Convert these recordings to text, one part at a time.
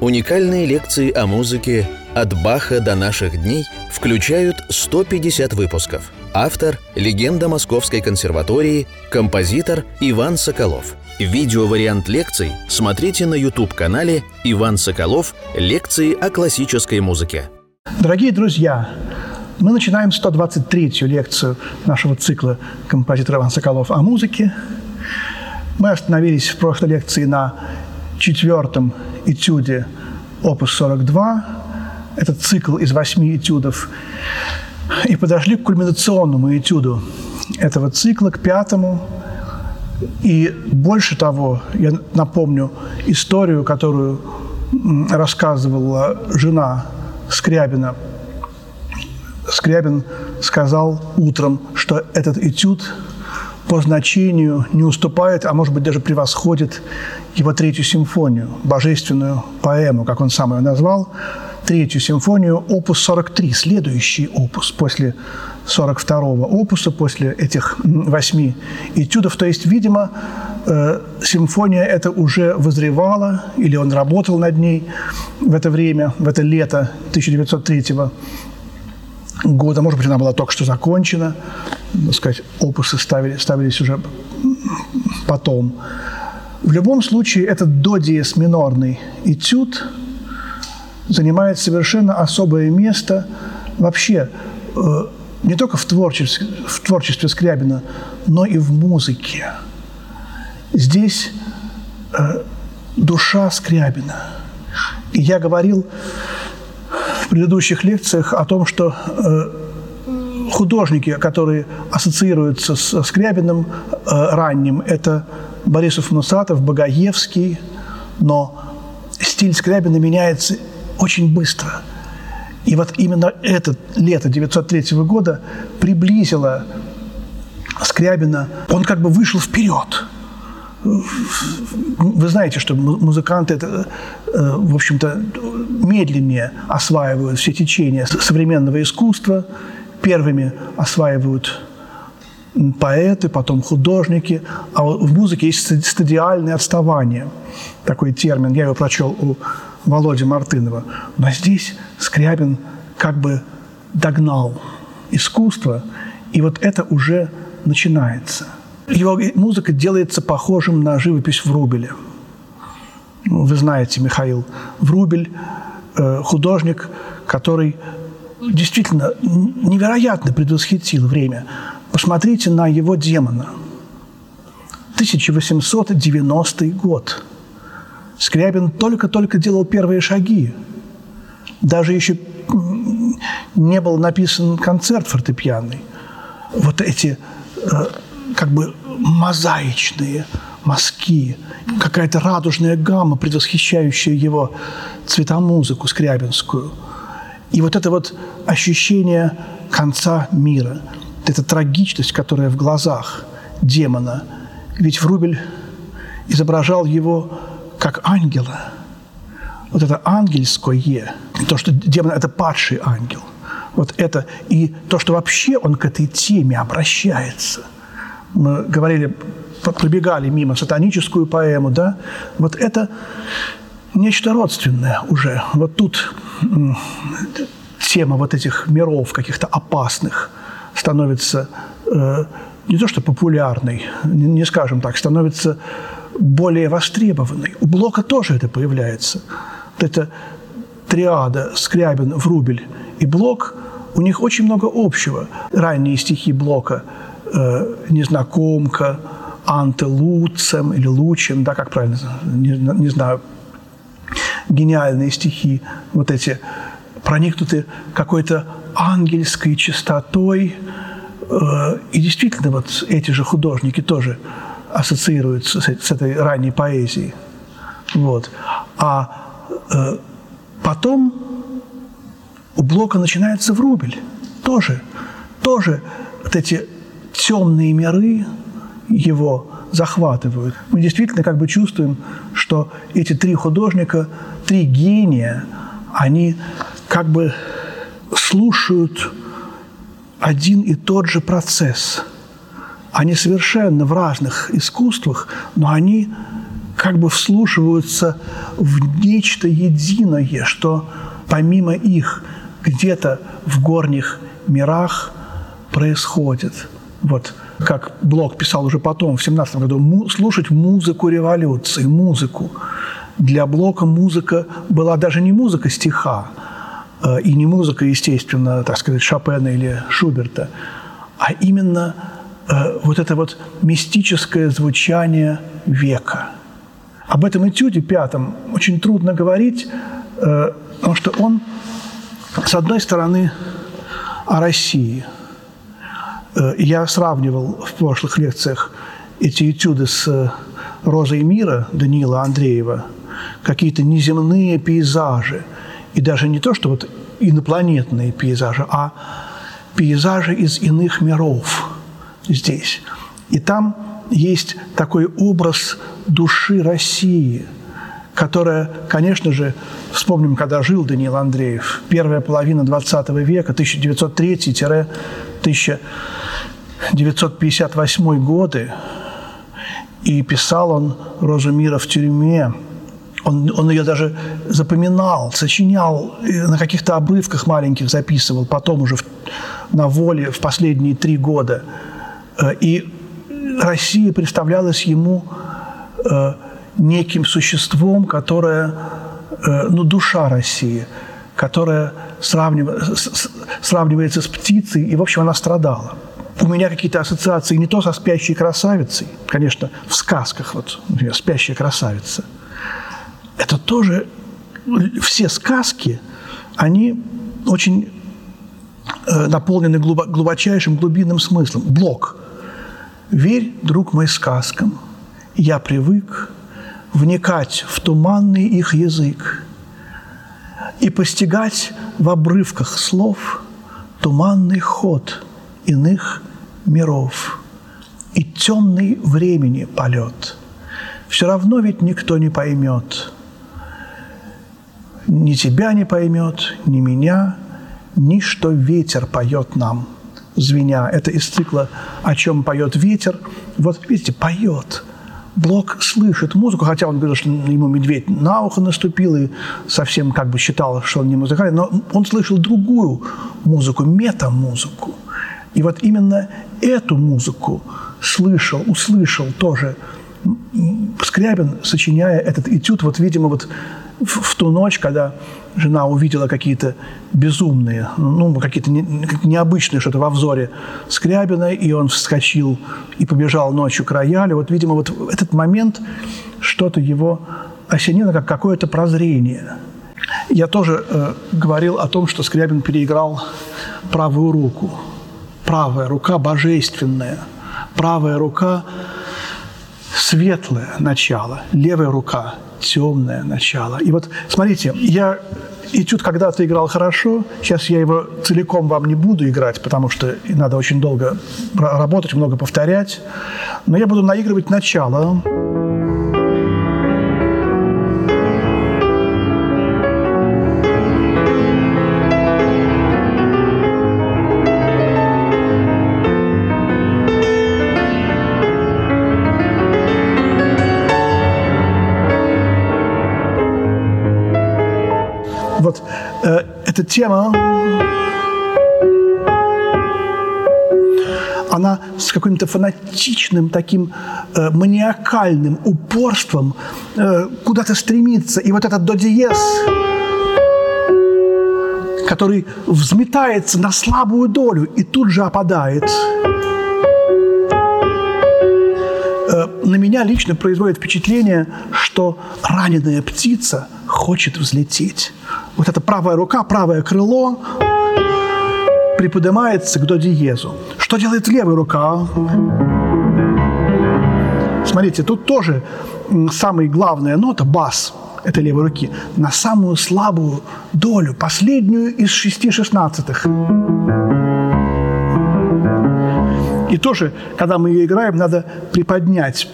Уникальные лекции о музыке «От Баха до наших дней» включают 150 выпусков. Автор – легенда Московской консерватории, композитор Иван Соколов. Видеовариант лекций смотрите на YouTube-канале «Иван Соколов. Лекции о классической музыке». Дорогие друзья, мы начинаем 123-ю лекцию нашего цикла «Композитор Иван Соколов о музыке». Мы остановились в прошлой лекции на четвертом этюде опус 42. Этот цикл из восьми этюдов. И подошли к кульминационному этюду этого цикла, к пятому. И больше того, я напомню историю, которую рассказывала жена Скрябина. Скрябин сказал утром, что этот этюд по значению не уступает, а может быть даже превосходит его третью симфонию, божественную поэму, как он сам ее назвал, третью симфонию, опус 43, следующий опус после 42-го опуса, после этих восьми этюдов. То есть, видимо, э, симфония это уже вызревала, или он работал над ней в это время, в это лето 1903 года. Может быть, она была только что закончена, так сказать, опусы ставили, ставились уже потом. В любом случае, этот до диез минорный этюд занимает совершенно особое место вообще э, не только в творчестве, в творчестве Скрябина, но и в музыке. Здесь э, душа Скрябина. И я говорил в предыдущих лекциях о том, что э, художники, которые ассоциируются с Скрябиным э, ранним, это Борисов Нусатов, Богоевский, но стиль Скрябина меняется очень быстро. И вот именно это лето 1903 года приблизило Скрябина. Он как бы вышел вперед. Вы знаете, что музыканты, это, э, в общем-то, медленнее осваивают все течения современного искусства, первыми осваивают поэты, потом художники, а в музыке есть стадиальное отставание. Такой термин, я его прочел у Володи Мартынова. Но здесь Скрябин как бы догнал искусство, и вот это уже начинается. Его музыка делается похожим на живопись Врубеля. Вы знаете, Михаил Врубель, э, художник, который действительно невероятно предвосхитил время. Посмотрите на его демона. 1890 год. Скрябин только-только делал первые шаги. Даже еще не был написан концерт фортепианный. Вот эти э, как бы мозаичные мазки, какая-то радужная гамма, предвосхищающая его цветомузыку скрябинскую. И вот это вот ощущение конца мира, эта трагичность, которая в глазах демона. Ведь Врубель изображал его как ангела. Вот это ангельское, то, что демон – это падший ангел. Вот это и то, что вообще он к этой теме обращается. Мы говорили, пробегали мимо сатаническую поэму, да? Вот это нечто родственное уже. Вот тут тема вот этих миров каких-то опасных становится э, не то что популярной, не, не скажем так, становится более востребованной. У Блока тоже это появляется. Вот эта триада Скрябин, Врубель и Блок, у них очень много общего. Ранние стихи Блока э, «Незнакомка», «Анте Луцем» или «Лучем», да, как правильно, не, не знаю, гениальные стихи, вот эти, проникнуты какой-то ангельской чистотой. Э, и действительно, вот эти же художники тоже – ассоциируется с, с этой ранней поэзией. Вот. А э, потом у Блока начинается Врубель. Тоже, тоже вот эти темные миры его захватывают. Мы действительно как бы чувствуем, что эти три художника, три гения, они как бы слушают один и тот же процесс – они совершенно в разных искусствах, но они как бы вслушиваются в нечто единое, что помимо их где-то в горних мирах происходит. Вот как Блок писал уже потом, в 17 году, му- слушать музыку революции, музыку. Для Блока музыка была даже не музыка стиха, э, и не музыка, естественно, так сказать, Шопена или Шуберта, а именно э, вот это вот мистическое звучание века. Об этом этюде пятом очень трудно говорить, э, потому что он, с одной стороны, о России. Э, Я сравнивал в прошлых лекциях эти этюды с «Розой мира» Даниила Андреева, какие-то неземные пейзажи, и даже не то, что вот инопланетные пейзажи, а пейзажи из иных миров здесь. И там есть такой образ души России, которая, конечно же, вспомним, когда жил Даниил Андреев, первая половина XX века, 1903-1958 годы, и писал он «Розу мира» в тюрьме. Он, он ее даже запоминал, сочинял, на каких-то обрывках маленьких записывал, потом уже в, на воле в последние три года. И Россия представлялась ему э, неким существом, которое, э, ну, душа России, которая сравнивается с птицей, и, в общем, она страдала. У меня какие-то ассоциации не то со спящей красавицей, конечно, в сказках, вот, например, спящая красавица. Это тоже, все сказки, они очень э, наполнены глубо, глубочайшим глубинным смыслом. Блок – Верь, друг мой, сказкам, я привык вникать в туманный их язык и постигать в обрывках слов туманный ход иных миров и темный времени полет. Все равно ведь никто не поймет. Ни тебя не поймет, ни меня, ни что ветер поет нам – звеня. Это из цикла «О чем поет ветер». Вот, видите, поет. Блок слышит музыку, хотя он говорил, что ему медведь на ухо наступил и совсем как бы считал, что он не музыкальный, но он слышал другую музыку, метамузыку. И вот именно эту музыку слышал, услышал тоже Скрябин, сочиняя этот этюд, вот, видимо, вот в, в ту ночь, когда жена увидела какие-то безумные, ну, какие-то не, необычные что-то во взоре Скрябина, и он вскочил и побежал ночью к роялю. Вот, видимо, вот этот момент что-то его осенило, как какое-то прозрение. Я тоже э, говорил о том, что Скрябин переиграл правую руку. Правая рука божественная, правая рука светлое начало, левая рука темное начало. И вот смотрите, я этюд когда-то играл хорошо, сейчас я его целиком вам не буду играть, потому что надо очень долго работать, много повторять, но я буду наигрывать начало. Тема, она с каким-то фанатичным, таким э, маниакальным упорством э, куда-то стремится. И вот этот до диез, который взметается на слабую долю и тут же опадает, э, на меня лично производит впечатление, что раненая птица хочет взлететь вот эта правая рука, правое крыло приподнимается к до диезу. Что делает левая рука? Смотрите, тут тоже самая главная нота, бас этой левой руки, на самую слабую долю, последнюю из шести шестнадцатых. И тоже, когда мы ее играем, надо приподнять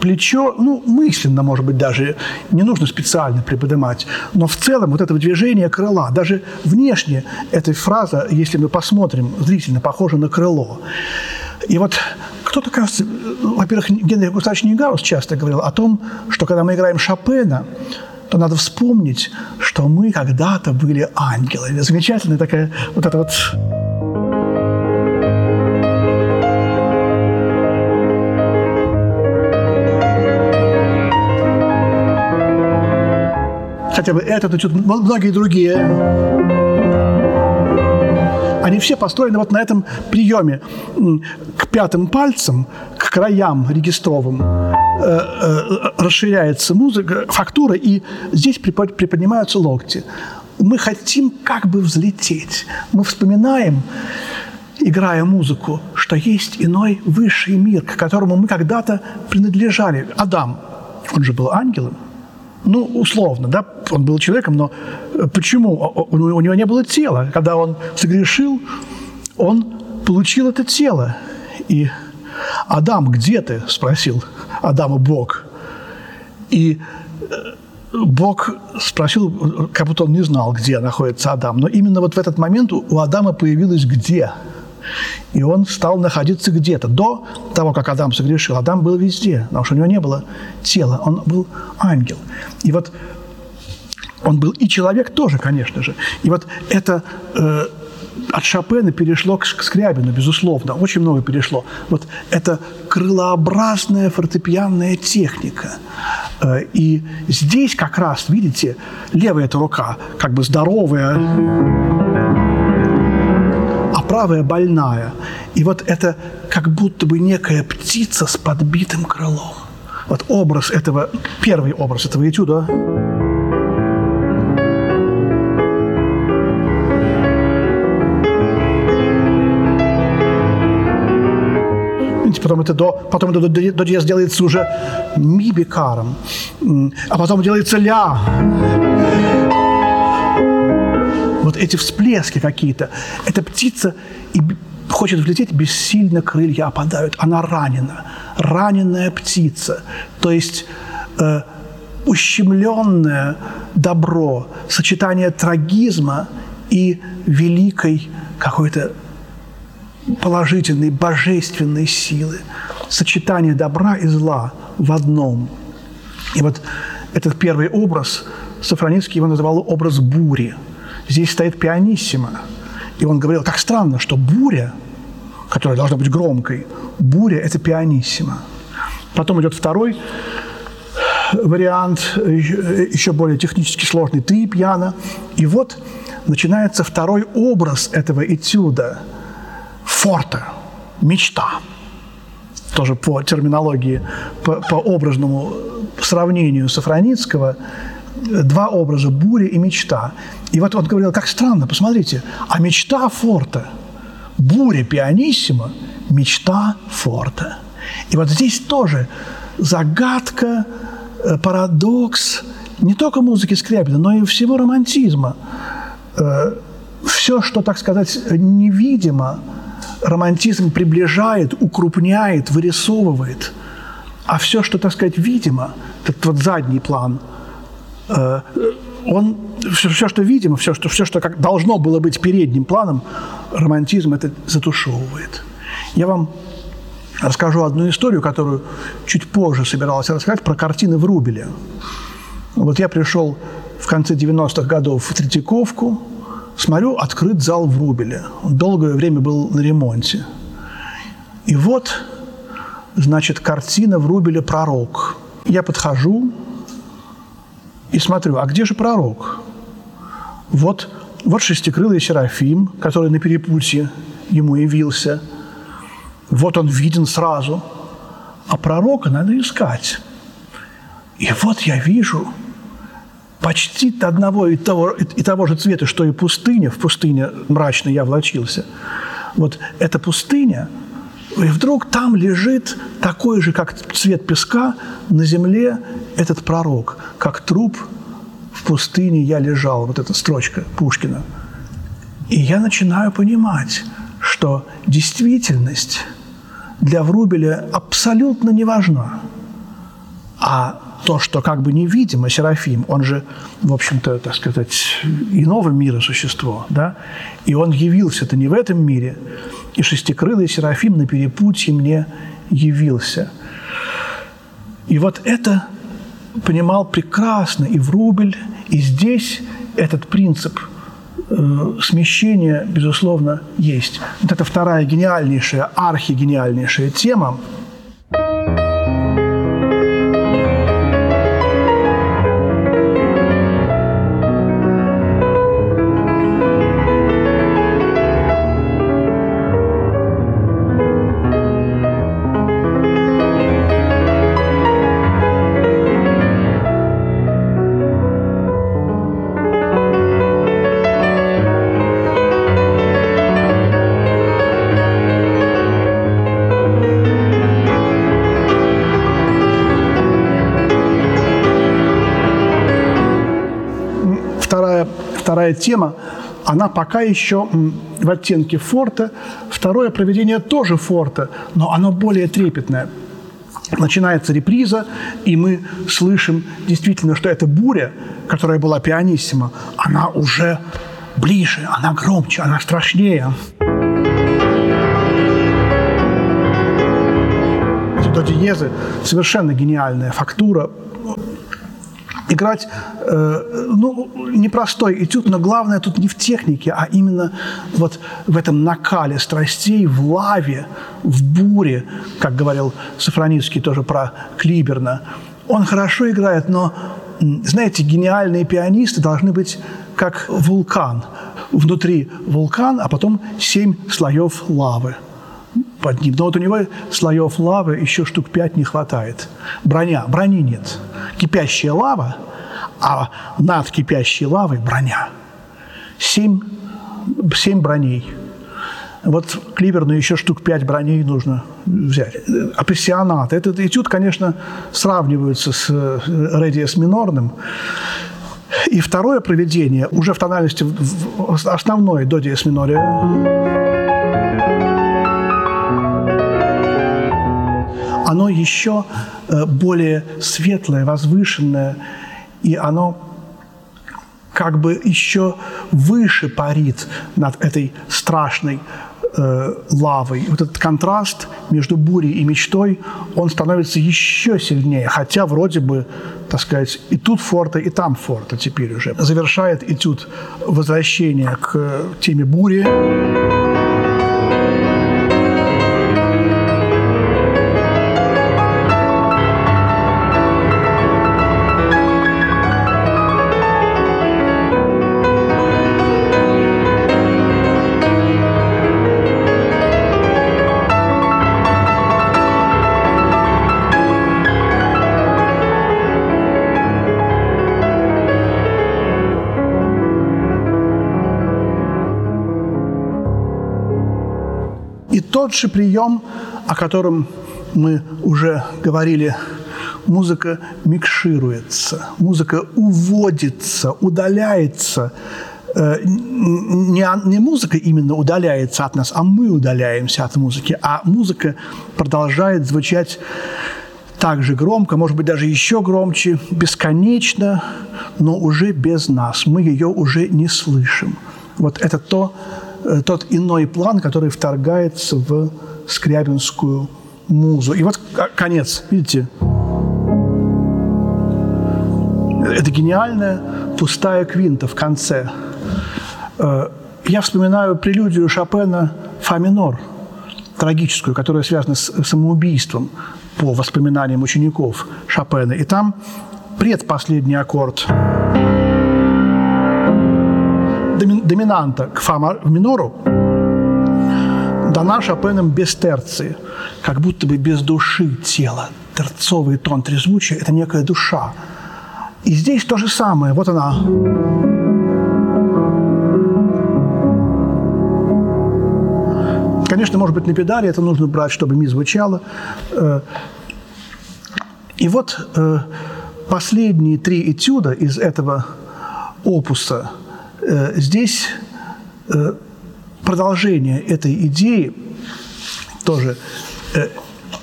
плечо, ну, мысленно, может быть, даже, не нужно специально приподнимать, но в целом вот это движение крыла, даже внешне эта фраза, если мы посмотрим зрительно, похожа на крыло. И вот кто-то, кажется, во-первых, Генрих Густавович Нигаус часто говорил о том, что когда мы играем Шопена, то надо вспомнить, что мы когда-то были ангелами. Замечательная такая вот эта вот хотя бы этот, и многие другие. Они все построены вот на этом приеме. К пятым пальцам, к краям регистровым э, э, расширяется музыка, фактура, и здесь приподнимаются локти. Мы хотим как бы взлететь. Мы вспоминаем, играя музыку, что есть иной высший мир, к которому мы когда-то принадлежали. Адам, он же был ангелом – ну, условно, да, он был человеком, но э, почему? У него не было тела. Когда он согрешил, он получил это тело. И «Адам, где ты?» – спросил Адама Бог. И э, Бог спросил, как будто он не знал, где находится Адам. Но именно вот в этот момент у Адама появилось «где». И он стал находиться где-то. До того, как Адам согрешил, Адам был везде, потому что у него не было тела, он был ангел. И вот он был и человек тоже, конечно же. И вот это э, от Шопена перешло к, к Скрябину, безусловно, очень много перешло. Вот это крылообразная фортепианная техника. Э, и здесь как раз, видите, левая эта рука, как бы здоровая правая больная. И вот это как будто бы некая птица с подбитым крылом. Вот образ этого, первый образ этого этюда. потом это до, потом это до, до, до диез делается уже ми бикаром, а потом делается ля эти всплески какие-то. Эта птица и хочет взлететь, бессильно крылья опадают. Она ранена. Раненая птица. То есть э, ущемленное добро, сочетание трагизма и великой какой-то положительной, божественной силы. Сочетание добра и зла в одном. И вот этот первый образ, Сафроницкий его называл образ бури – здесь стоит пианиссимо. И он говорил, как странно, что буря, которая должна быть громкой, буря – это пианиссимо. Потом идет второй вариант, еще более технически сложный, три пьяно. И вот начинается второй образ этого этюда – форта, мечта. Тоже по терминологии, по, по образному сравнению Сафроницкого – два образа – буря и мечта. И вот он говорил, как странно, посмотрите, а мечта Форта, буря пианиссимо, мечта Форта. И вот здесь тоже загадка, э, парадокс не только музыки Скрябина, но и всего романтизма. Э, Все, что, так сказать, невидимо, романтизм приближает, укрупняет, вырисовывает. А все, что, так сказать, видимо, этот вот задний план – он все, все, что видимо, все, что, все, что как должно было быть передним планом, романтизм это затушевывает. Я вам расскажу одну историю, которую чуть позже собирался рассказать, про картины в Рубеле. Вот я пришел в конце 90-х годов в Третьяковку, смотрю, открыт зал в Рубеле. Он долгое время был на ремонте. И вот, значит, картина в Рубеле «Пророк». Я подхожу, и смотрю, а где же пророк? Вот, вот шестикрылый Серафим, который на перепутье ему явился. Вот он виден сразу. А пророка надо искать. И вот я вижу почти одного и того, и того же цвета, что и пустыня. В пустыне мрачно я влачился. Вот эта пустыня, и вдруг там лежит такой же, как цвет песка, на земле этот пророк, как труп в пустыне я лежал, вот эта строчка Пушкина. И я начинаю понимать, что действительность для Врубеля абсолютно не важна. А то, что как бы невидимо, Серафим, он же, в общем-то, так сказать, иного мира существо, да, и он явился-то не в этом мире, и шестикрылый Серафим на перепутье мне явился. И вот это понимал прекрасно и Врубель, и здесь этот принцип э, смещения, безусловно, есть. Вот это вторая гениальнейшая, архигениальнейшая тема – вторая тема, она пока еще в оттенке форта. Второе проведение тоже форта, но оно более трепетное. Начинается реприза, и мы слышим действительно, что эта буря, которая была пианиссима, она уже ближе, она громче, она страшнее. До диезы совершенно гениальная фактура, играть, э, ну, непростой этюд, но главное тут не в технике, а именно вот в этом накале страстей, в лаве, в буре, как говорил Сафроницкий тоже про Клиберна. Он хорошо играет, но, знаете, гениальные пианисты должны быть как вулкан. Внутри вулкан, а потом семь слоев лавы под ним. Но вот у него слоев лавы еще штук пять не хватает. Броня. Брони нет. Кипящая лава, а над кипящей лавой броня. Семь, семь броней. Вот Клиберну еще штук пять броней нужно взять. Апассионат. Этот этюд, конечно, сравнивается с Редиес э, минорным. И второе проведение уже в тональности основной до диез миноре оно еще э, более светлое, возвышенное, и оно как бы еще выше парит над этой страшной э, лавой. Вот этот контраст между бурей и мечтой, он становится еще сильнее, хотя вроде бы, так сказать, и тут форта, и там форта теперь уже. Завершает этюд возвращение к теме бури. Же прием, о котором мы уже говорили, музыка микшируется, музыка уводится, удаляется. Э, не, не музыка именно удаляется от нас, а мы удаляемся от музыки, а музыка продолжает звучать так же громко, может быть, даже еще громче, бесконечно, но уже без нас. Мы ее уже не слышим. Вот это то, тот иной план, который вторгается в скрябинскую музу. И вот конец, видите? Это гениальная пустая квинта в конце. Э, я вспоминаю прелюдию Шопена «Фа минор», трагическую, которая связана с самоубийством по воспоминаниям учеников Шопена. И там предпоследний аккорд – доминанта к минору дана Шопеном без терции, как будто бы без души тела. Терцовый тон трезвучия – это некая душа. И здесь то же самое. Вот она. Конечно, может быть, на педали это нужно брать, чтобы ми звучало. Э, и вот э, последние три этюда из этого опуса – здесь э, продолжение этой идеи тоже э,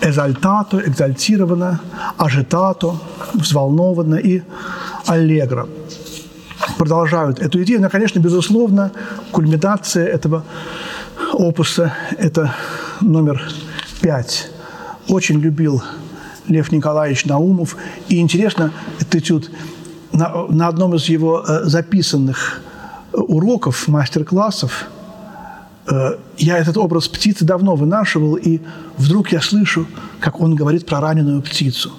эзальтато, экзальтировано, ажитато, взволнованно и аллегро продолжают эту идею. Но, конечно, безусловно, кульминация этого опуса – это номер пять очень любил Лев Николаевич Наумов. И интересно, этот этюд на, на одном из его э, записанных э, уроков, мастер-классов, э, я этот образ птицы давно вынашивал, и вдруг я слышу, как он говорит про раненую птицу.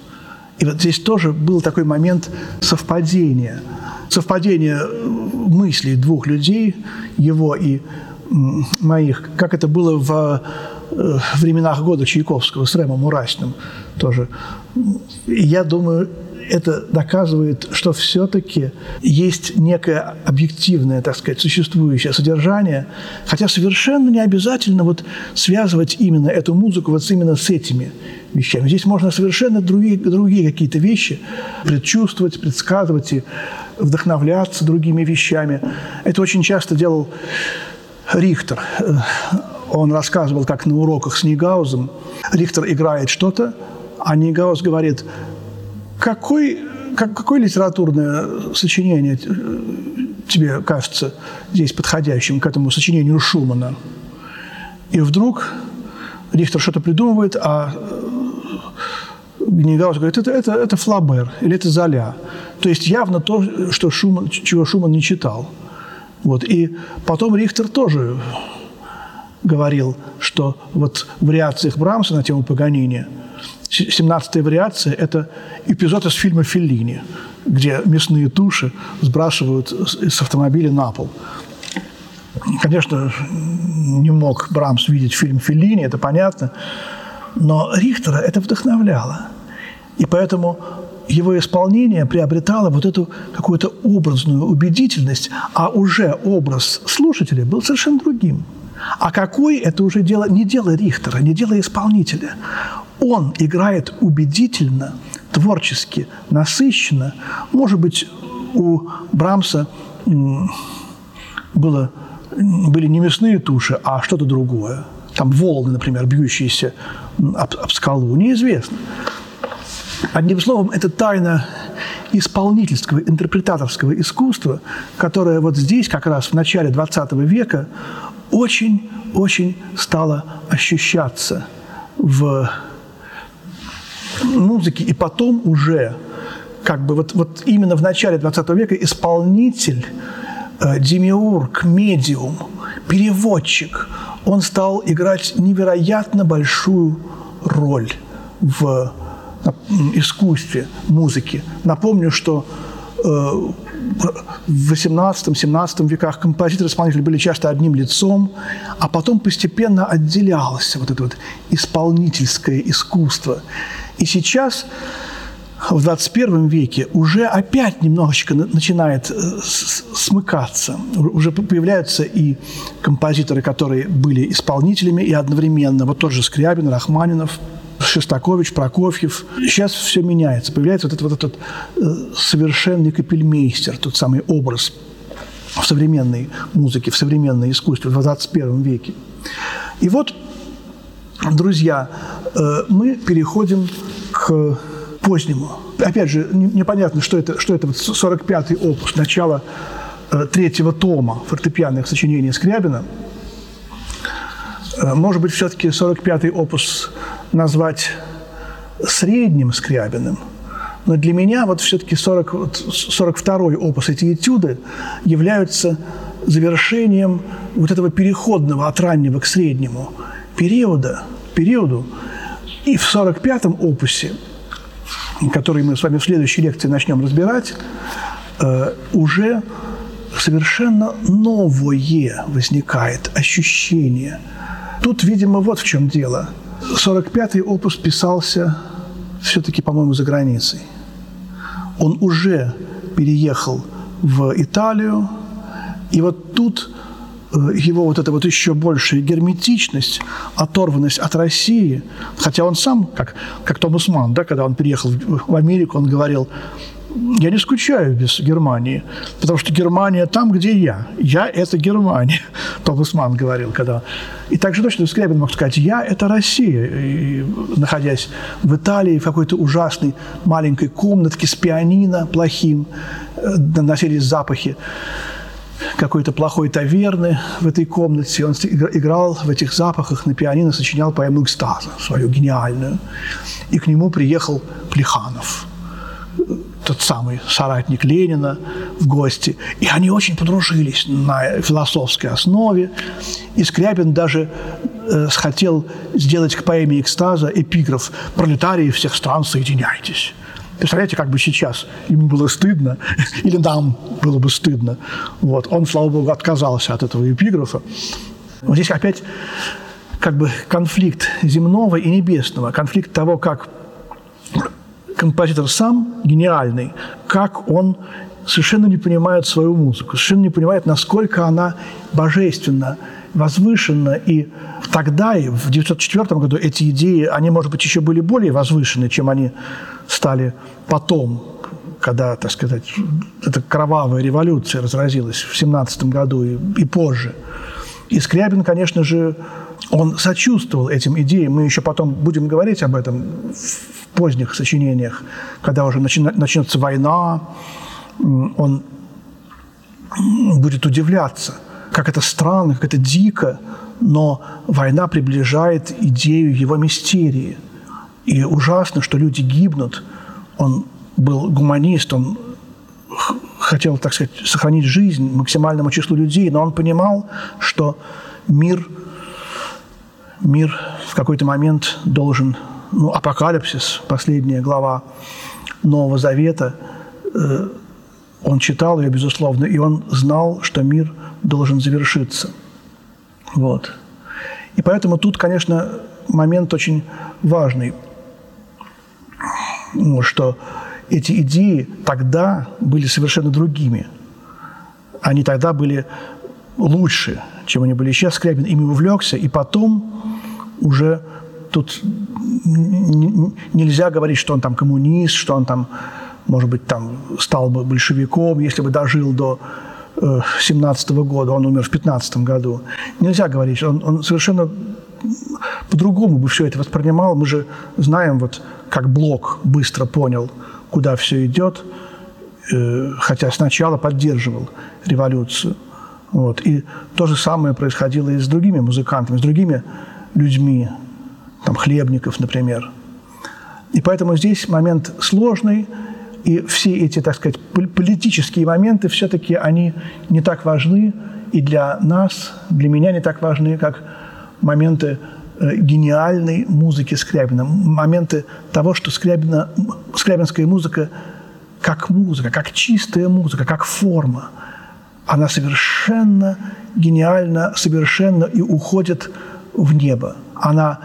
И вот здесь тоже был такой момент совпадения. Совпадение мыслей двух людей, его и моих, как это было в временах года Чайковского с Рэмом Урасиным тоже. И я думаю, это доказывает, что все-таки есть некое объективное, так сказать, существующее содержание, хотя совершенно не обязательно вот связывать именно эту музыку вот именно с этими вещами. Здесь можно совершенно другие, другие какие-то вещи предчувствовать, предсказывать и вдохновляться другими вещами. Это очень часто делал Рихтер. Он рассказывал, как на уроках с Нигаузом Рихтер играет что-то, а Нигаус говорит – какой, как, какое литературное сочинение тебе кажется здесь подходящим к этому сочинению Шумана? И вдруг Рихтер что-то придумывает, а Гнегаус говорит, это, это, это Флабер или это Золя. То есть явно то, что Шуман, чего Шуман не читал. Вот. И потом Рихтер тоже говорил, что вот в вариациях Брамса на тему Паганини – 17-я вариация – это эпизод из фильма «Феллини», где мясные туши сбрасывают с автомобиля на пол. Конечно, не мог Брамс видеть фильм «Феллини», это понятно, но Рихтера это вдохновляло. И поэтому его исполнение приобретало вот эту какую-то образную убедительность, а уже образ слушателя был совершенно другим. А какой – это уже дело, не дело Рихтера, не дело исполнителя он играет убедительно, творчески, насыщенно. Может быть, у Брамса было, были не мясные туши, а что-то другое. Там волны, например, бьющиеся об, об скалу. Неизвестно. Одним словом, это тайна исполнительского, интерпретаторского искусства, которое вот здесь, как раз в начале XX века, очень-очень стало ощущаться в музыки, и потом уже как бы вот, вот именно в начале 20 века исполнитель, э, демиург, медиум, переводчик, он стал играть невероятно большую роль в искусстве музыки. Напомню, что э, в 18-17 веках композиторы-исполнители были часто одним лицом, а потом постепенно отделялось вот это вот исполнительское искусство. И сейчас, в 21 веке, уже опять немножечко начинает э, смыкаться. Уже появляются и композиторы, которые были исполнителями и одновременно. Вот тот же Скрябин, Рахманинов, Шестакович, Прокофьев. Сейчас все меняется. Появляется вот этот, вот этот э, совершенный капельмейстер, тот самый образ в современной музыке, в современной искусстве в 21 веке. И вот, друзья, э, мы переходим к позднему. Опять же, непонятно, что это, что это 45-й опус, начало э, третьего тома фортепианных сочинений Скрябина. Э, может быть, все-таки 45-й опус назвать средним Скрябиным, но для меня вот все-таки 40, 42-й опус, эти этюды являются завершением вот этого переходного от раннего к среднему периода, периоду, и в 45-м опусе, который мы с вами в следующей лекции начнем разбирать, э, уже совершенно новое возникает ощущение. Тут, видимо, вот в чем дело. 45-й опус писался все-таки, по-моему, за границей. Он уже переехал в Италию, и вот тут его вот эта вот еще большая герметичность, оторванность от России, хотя он сам, как, как Томас Ман, да, когда он приехал в Америку, он говорил, я не скучаю без Германии, потому что Германия там, где я. Я – это Германия, Томас Ман говорил. Когда... И также точно Скрябин мог сказать, я – это Россия. И, находясь в Италии, в какой-то ужасной маленькой комнатке с пианино плохим, э, доносились запахи какой-то плохой таверны в этой комнате. Он играл в этих запахах на пианино, сочинял поэму «Экстаза», свою гениальную. И к нему приехал Плеханов, тот самый соратник Ленина в гости. И они очень подружились на философской основе. И Скрябин даже э, хотел сделать к поэме «Экстаза» эпиграф «Пролетарии всех стран, соединяйтесь». Представляете, как бы сейчас ему было стыдно, или нам было бы стыдно. Вот. Он, слава богу, отказался от этого эпиграфа. Вот здесь опять как бы конфликт земного и небесного, конфликт того, как композитор сам гениальный, как он совершенно не понимает свою музыку, совершенно не понимает, насколько она божественна, возвышенно, и тогда, и в 1904 году эти идеи, они, может быть, еще были более возвышены, чем они стали потом, когда, так сказать, эта кровавая революция разразилась в 17 году и, и позже. И Скрябин, конечно же, он сочувствовал этим идеям. Мы еще потом будем говорить об этом в поздних сочинениях, когда уже начнется война, он будет удивляться – как это странно, как это дико, но война приближает идею его мистерии. И ужасно, что люди гибнут. Он был гуманист, он хотел, так сказать, сохранить жизнь максимальному числу людей, но он понимал, что мир, мир в какой-то момент должен, ну, апокалипсис, последняя глава Нового Завета, э, он читал ее, безусловно, и он знал, что мир должен завершиться. Вот. И поэтому тут, конечно, момент очень важный, что эти идеи тогда были совершенно другими. Они тогда были лучше, чем они были сейчас. Скрябин ими увлекся, и потом уже тут нельзя говорить, что он там коммунист, что он там, может быть, там стал бы большевиком, если бы дожил до 17 -го года, он умер в 15 году. Нельзя говорить, он, он совершенно по-другому бы все это воспринимал. Мы же знаем, вот, как Блок быстро понял, куда все идет, э, хотя сначала поддерживал революцию. Вот. И то же самое происходило и с другими музыкантами, с другими людьми, там, Хлебников, например. И поэтому здесь момент сложный – и все эти, так сказать, политические моменты все-таки они не так важны и для нас, для меня не так важны, как моменты э, гениальной музыки Скрябина, моменты того, что Скрябина, скрябинская музыка как музыка, как чистая музыка, как форма, она совершенно гениальна, совершенно и уходит в небо. Она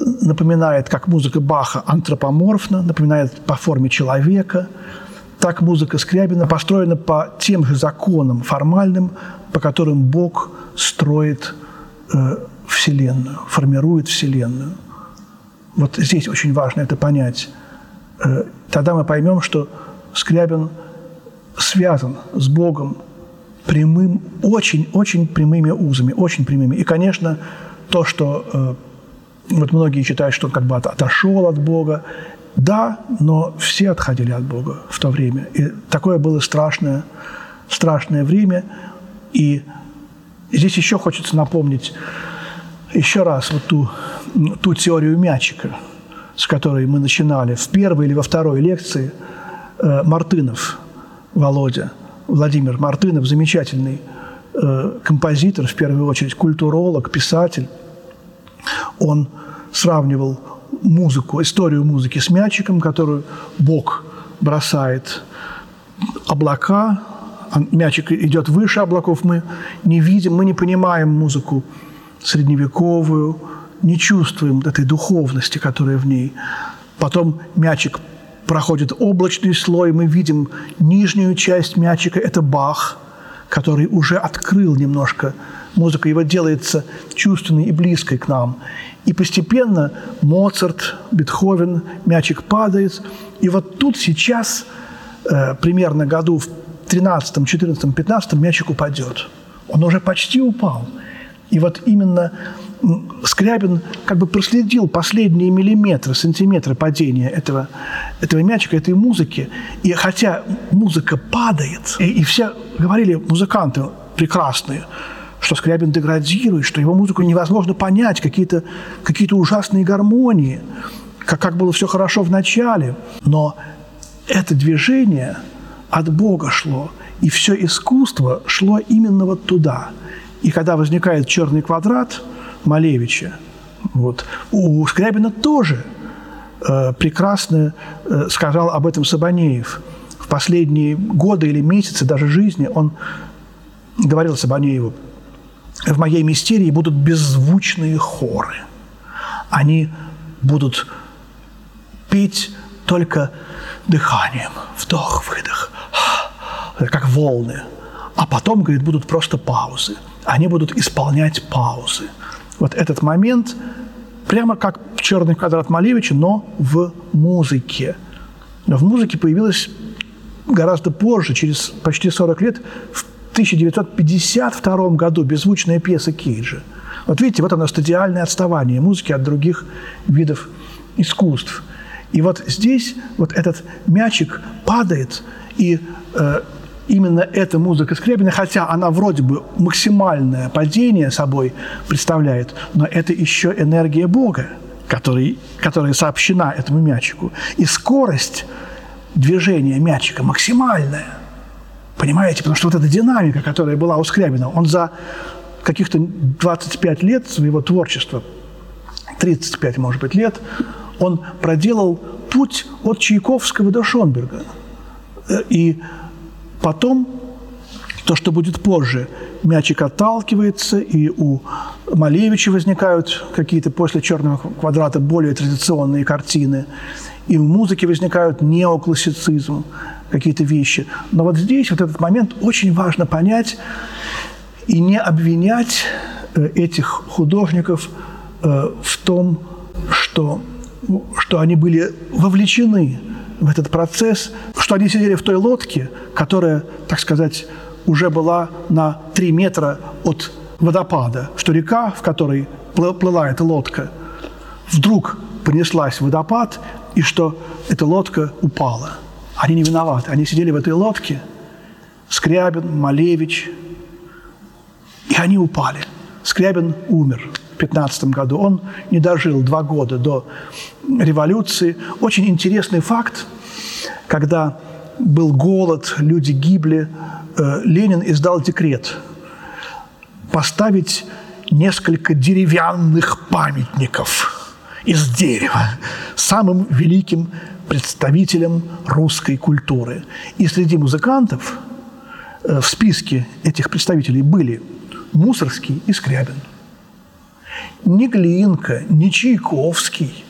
напоминает, как музыка Баха антропоморфна, напоминает по форме человека. Так музыка Скрябина построена по тем же законам формальным, по которым Бог строит э, Вселенную, формирует Вселенную. Вот здесь очень важно это понять. Э, тогда мы поймем, что Скрябин связан с Богом прямым, очень-очень прямыми узами, очень прямыми. И, конечно, то, что э, вот многие считают, что он как бы отошел от Бога. Да, но все отходили от Бога в то время. И такое было страшное, страшное время. И здесь еще хочется напомнить еще раз вот ту, ту теорию мячика, с которой мы начинали в первой или во второй лекции. Э, Мартынов Володя, Владимир Мартынов, замечательный э, композитор, в первую очередь культуролог, писатель. Он сравнивал музыку, историю музыки с мячиком, которую Бог бросает облака, мячик идет выше облаков, мы не видим, мы не понимаем музыку средневековую, не чувствуем этой духовности, которая в ней. Потом мячик проходит облачный слой, мы видим нижнюю часть мячика, это Бах, который уже открыл немножко музыку, его делается чувственной и близкой к нам. И постепенно Моцарт, Бетховен, мячик падает. И вот тут сейчас, э, примерно году в 13, 14, 15 мячик упадет. Он уже почти упал. И вот именно Скрябин как бы проследил последние миллиметры, сантиметры падения этого, этого мячика, этой музыки. И хотя музыка падает, и, и все говорили, музыканты, прекрасные, что Скрябин деградирует, что его музыку невозможно понять, какие-то какие ужасные гармонии, как, как было все хорошо в начале. Но это движение от Бога шло, и все искусство шло именно вот туда. И когда возникает черный квадрат Малевича, вот, у Скрябина тоже э, прекрасно э, сказал об этом Сабанеев. В последние годы или месяцы даже жизни он говорил Сабанееву, в моей мистерии будут беззвучные хоры. Они будут петь только дыханием, вдох-выдох, как волны. А потом, говорит, будут просто паузы. Они будут исполнять паузы. Вот этот момент прямо как «Черный квадрат Малевича», но в музыке. Но в музыке появилась гораздо позже, через почти 40 лет, в 1952 году беззвучная пьеса Кейджа. Вот видите, вот оно стадиальное отставание музыки от других видов искусств. И вот здесь вот этот мячик падает, и э, именно эта музыка Скрябина, хотя она вроде бы максимальное падение собой представляет, но это еще энергия Бога, который, которая сообщена этому мячику. И скорость движения мячика максимальная. Понимаете? Потому что вот эта динамика, которая была у Скрябина, он за каких-то 25 лет своего творчества, 35, может быть, лет, он проделал путь от Чайковского до Шонберга. И потом, то, что будет позже, мячик отталкивается, и у Малевича возникают какие-то после «Черного квадрата» более традиционные картины, и в музыке возникают неоклассицизм, какие-то вещи. Но вот здесь, вот этот момент, очень важно понять и не обвинять э, этих художников э, в том, что что они были вовлечены в этот процесс, что они сидели в той лодке, которая, так сказать, уже была на три метра от водопада, что река, в которой плыла эта лодка, вдруг понеслась в водопад, и что эта лодка упала. Они не виноваты. Они сидели в этой лодке, Скрябин, Малевич, и они упали. Скрябин умер. 2015 году. Он не дожил два года до революции. Очень интересный факт, когда был голод, люди гибли, э, Ленин издал декрет поставить несколько деревянных памятников из дерева самым великим представителям русской культуры. И среди музыкантов э, в списке этих представителей были Мусорский и Скрябин ни Глинка, ни Чайковский,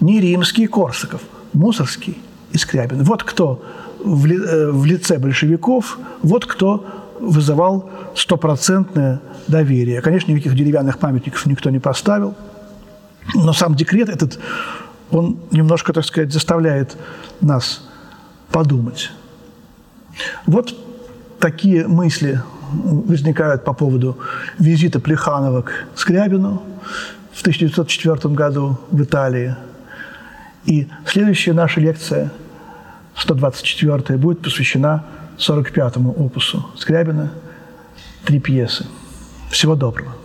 ни римский Корсаков, Мусорский и Скрябин. Вот кто э, в лице большевиков, вот кто вызывал стопроцентное доверие. Конечно, никаких деревянных памятников никто не поставил, но сам декрет этот, он немножко, так сказать, заставляет нас подумать. Вот такие мысли возникают по поводу визита Плеханова к Скрябину в 1904 году в Италии. И следующая наша лекция, 124 будет посвящена 45-му опусу Скрябина «Три пьесы». Всего доброго.